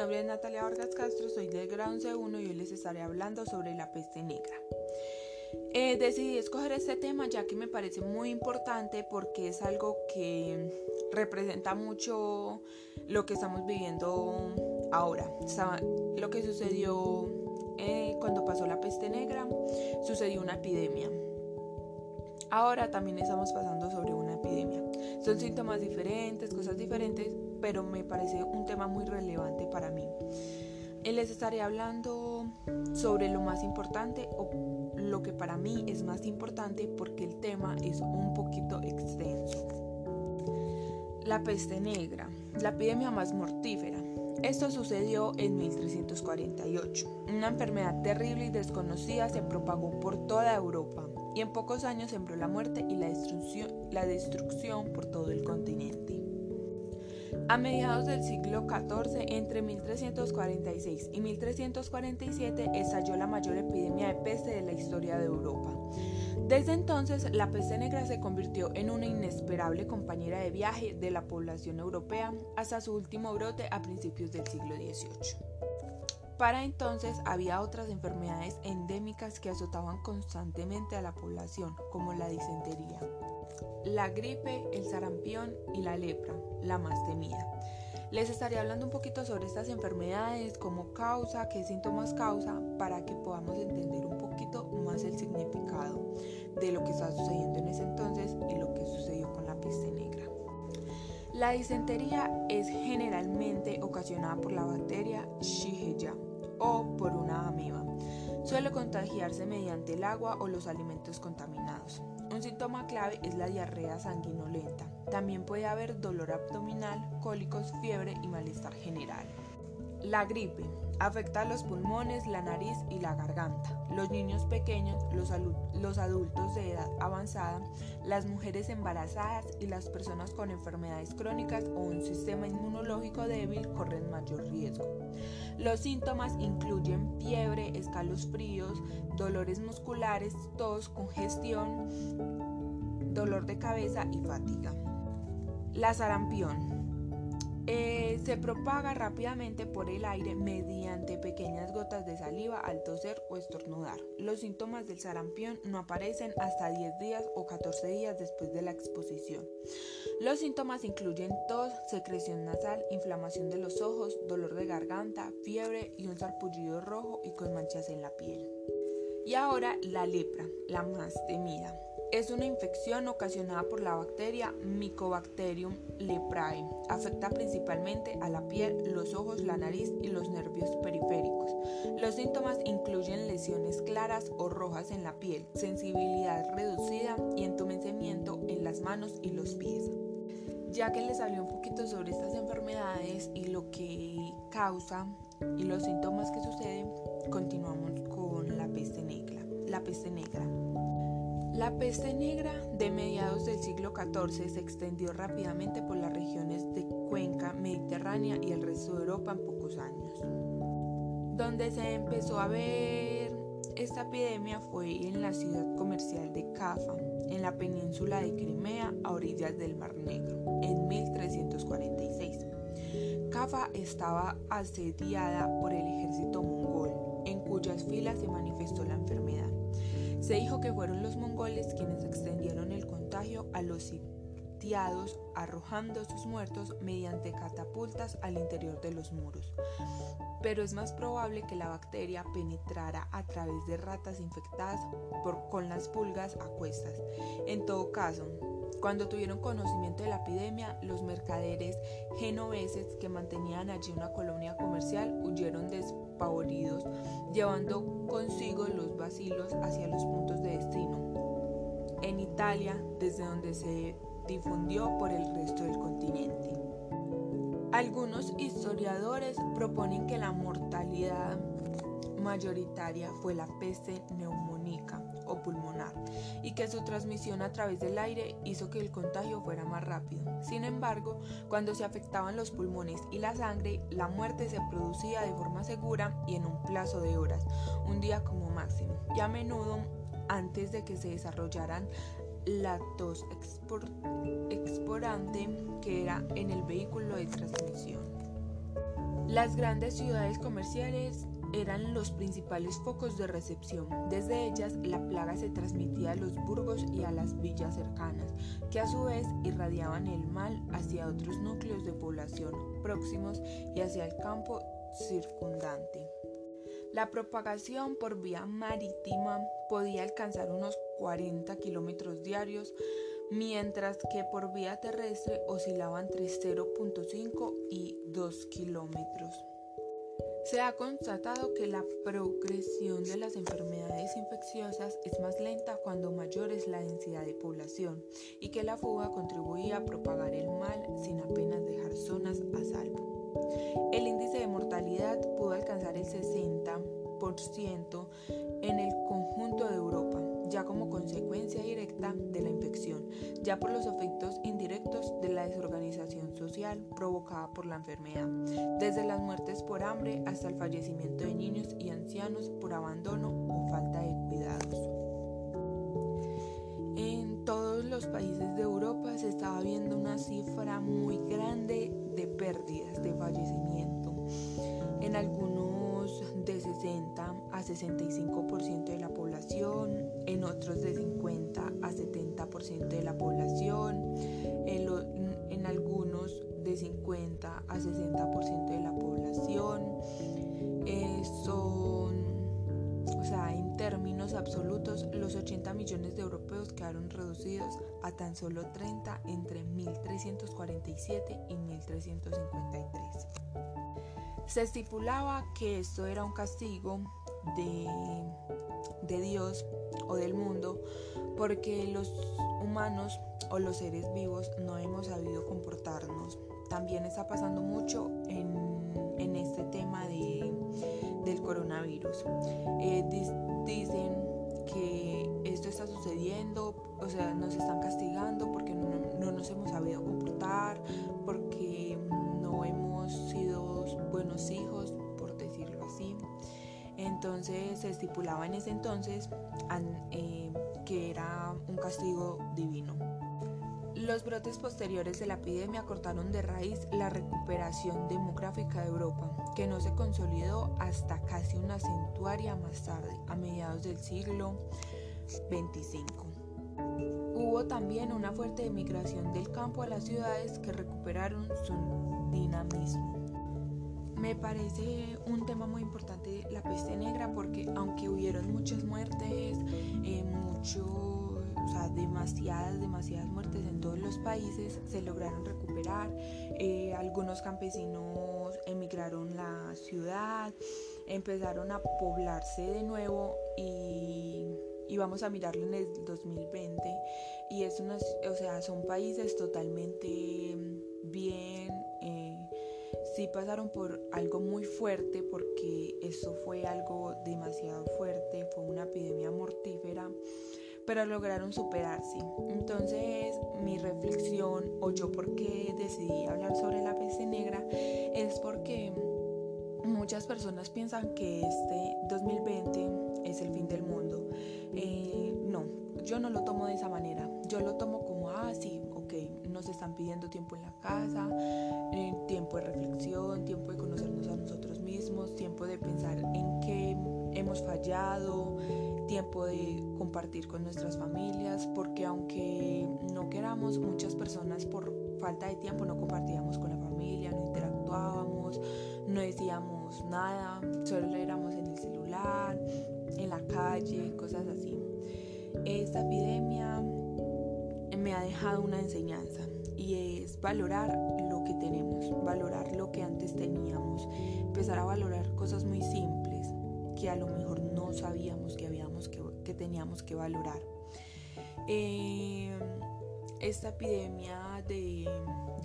nombre es Natalia Vargas Castro, soy del grado 11.1 y hoy les estaré hablando sobre la peste negra. Eh, decidí escoger este tema ya que me parece muy importante porque es algo que representa mucho lo que estamos viviendo ahora. Lo que sucedió eh, cuando pasó la peste negra, sucedió una epidemia. Ahora también estamos pasando sobre una epidemia. Son síntomas diferentes, cosas diferentes, pero me parece un tema muy relevante para mí. Eh, les estaré hablando sobre lo más importante o lo que para mí es más importante porque el tema es un poquito extenso. La peste negra, la epidemia más mortífera. Esto sucedió en 1348. Una enfermedad terrible y desconocida se propagó por toda Europa y en pocos años sembró la muerte y la destrucción, la destrucción por todo el continente. A mediados del siglo XIV, entre 1346 y 1347, estalló la mayor epidemia de peste de la historia de Europa. Desde entonces, la peste negra se convirtió en una inesperable compañera de viaje de la población europea hasta su último brote a principios del siglo XVIII. Para entonces había otras enfermedades endémicas que azotaban constantemente a la población, como la disentería, la gripe, el sarampión y la lepra, la más temida. Les estaré hablando un poquito sobre estas enfermedades, cómo causa, qué síntomas causa, para que podamos entender un poquito más el significado de lo que está sucediendo en ese entonces y lo que sucedió con la peste negra. La disentería es generalmente ocasionada por la bacteria Shigella o por una amiba. Suele contagiarse mediante el agua o los alimentos contaminados. Un síntoma clave es la diarrea sanguinolenta. También puede haber dolor abdominal, cólicos, fiebre y malestar general. La gripe afecta a los pulmones, la nariz y la garganta. Los niños pequeños, los, los, adultos de edad avanzada, las mujeres embarazadas y las personas con enfermedades crónicas o un sistema inmunológico débil corren mayor riesgo. Los síntomas incluyen fiebre, escalofríos, dolores musculares, tos, congestión, dolor de cabeza y fatiga. La sarampión eh, se propaga rápidamente por el aire mediante pequeñas gotas de saliva al toser o estornudar. Los síntomas del sarampión no aparecen hasta 10 días o 14 días después de la exposición. Los síntomas incluyen tos, secreción nasal, inflamación de los ojos, dolor de garganta, fiebre y un sarpullido rojo y con manchas en la piel. Y ahora la lepra, la más temida. Es una infección ocasionada por la bacteria Mycobacterium leprae. Afecta principalmente a la piel, los ojos, la nariz y los nervios periféricos. Los síntomas incluyen lesiones claras o rojas en la piel, sensibilidad reducida y entumecimiento en las manos y los pies. Ya que les hablé un poquito sobre estas enfermedades y lo que causa y los síntomas que suceden, continuamos con la peste negra. La peste negra. La peste negra de mediados del siglo XIV se extendió rápidamente por las regiones de Cuenca, Mediterránea y el resto de Europa en pocos años. Donde se empezó a ver esta epidemia fue en la ciudad comercial de Cafa, en la península de Crimea, a orillas del Mar Negro, en 1346. Cafa estaba asediada por el ejército mongol, en cuyas filas se manifestó la enfermedad. Se dijo que fueron los mongoles quienes extendieron el contagio a los sitiados arrojando sus muertos mediante catapultas al interior de los muros. Pero es más probable que la bacteria penetrara a través de ratas infectadas por, con las pulgas a cuestas. En todo caso, cuando tuvieron conocimiento de la epidemia, los mercaderes genoveses que mantenían allí una colonia comercial huyeron despavoridos, llevando consigo los vacilos hacia los puntos de destino. En Italia, desde donde se difundió por el resto del continente. Algunos historiadores proponen que la mortalidad mayoritaria fue la peste neumónica pulmonar y que su transmisión a través del aire hizo que el contagio fuera más rápido. Sin embargo, cuando se afectaban los pulmones y la sangre, la muerte se producía de forma segura y en un plazo de horas, un día como máximo, y a menudo antes de que se desarrollaran la tos exporante que era en el vehículo de transmisión. Las grandes ciudades comerciales eran los principales focos de recepción. Desde ellas la plaga se transmitía a los burgos y a las villas cercanas, que a su vez irradiaban el mal hacia otros núcleos de población próximos y hacia el campo circundante. La propagación por vía marítima podía alcanzar unos 40 kilómetros diarios, mientras que por vía terrestre oscilaba entre 0.5 y 2 kilómetros. Se ha constatado que la progresión de las enfermedades infecciosas es más lenta cuando mayor es la densidad de población y que la fuga contribuía a propagar el mal sin apenas dejar zonas a salvo. El índice de mortalidad pudo alcanzar el 60% en el conjunto de Europa, ya como consecuencia directa de la infección, ya por los efectos indirectos de la desorganización social provocada por la enfermedad, desde las muertes por hambre hasta el fallecimiento de niños y ancianos por abandono o falta de cuidados. En todos los países de Europa se estaba viendo una cifra muy grande de pérdidas, de fallecimiento. En algunos 60 a 65% de la población, en otros de 50 a 70% de la población, en, algunos de 50 a 60% de la población. Eh, son, o sea, en términos absolutos, los 80 millones de europeos quedaron reducidos a tan solo 30 entre 1347 y 1353. Se estipulaba que esto era un castigo de, de Dios o del mundo porque los humanos o los seres vivos no hemos sabido comportarnos. También está pasando mucho en, este tema de, del coronavirus. Eh, dicen que esto está sucediendo, o sea, nos están castigando porque no, no nos hemos sabido comportar, Entonces se estipulaba en ese entonces eh, que era un castigo divino. Los brotes posteriores de la epidemia cortaron de raíz la recuperación demográfica de Europa, que no se consolidó hasta casi una centuria más tarde, a mediados del siglo XXV. Hubo también una fuerte emigración del campo a las ciudades que recuperaron su dinamismo. Me parece un tema muy importante la peste negra porque aunque hubieron muchas muertes, eh, mucho, o sea, demasiadas, demasiadas muertes en todos los países, se lograron recuperar. Eh, algunos campesinos emigraron la ciudad, empezaron a poblarse de nuevo y, y vamos a mirarlo en el 2020 y es una, o sea, son países totalmente bien sí pasaron por algo muy fuerte porque eso fue algo demasiado fuerte, fue una epidemia mortífera, pero lograron superarse. Entonces mi reflexión o yo por qué decidí hablar sobre la peste negra es porque muchas personas piensan que este 2020 es el fin del mundo. Eh, no, yo no lo tomo de esa manera, yo lo tomo como, ah, sí, nos están pidiendo tiempo en la casa, eh, tiempo de reflexión, tiempo de conocernos a nosotros mismos, tiempo de pensar en qué hemos fallado, tiempo de compartir con nuestras familias, porque aunque no queramos, muchas personas por falta de tiempo no compartíamos con la familia, no interactuábamos, no decíamos nada, solo éramos en el celular, en la calle, cosas así. Esta epidemia una enseñanza y es valorar lo que tenemos, valorar lo que antes teníamos, empezar a valorar cosas muy simples que a lo mejor no sabíamos que, habíamos que, teníamos que valorar. Eh, esta epidemia de,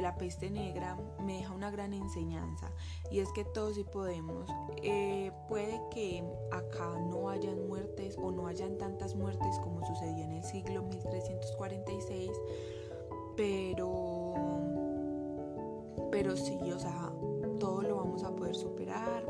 la peste negra me deja una gran enseñanza y es que todos sí podemos. Eh, puede que acá no hayan muertes o no hayan tantas muertes como sucedió en el siglo 1346, pero, pero sí, o sea, todo lo vamos a poder superar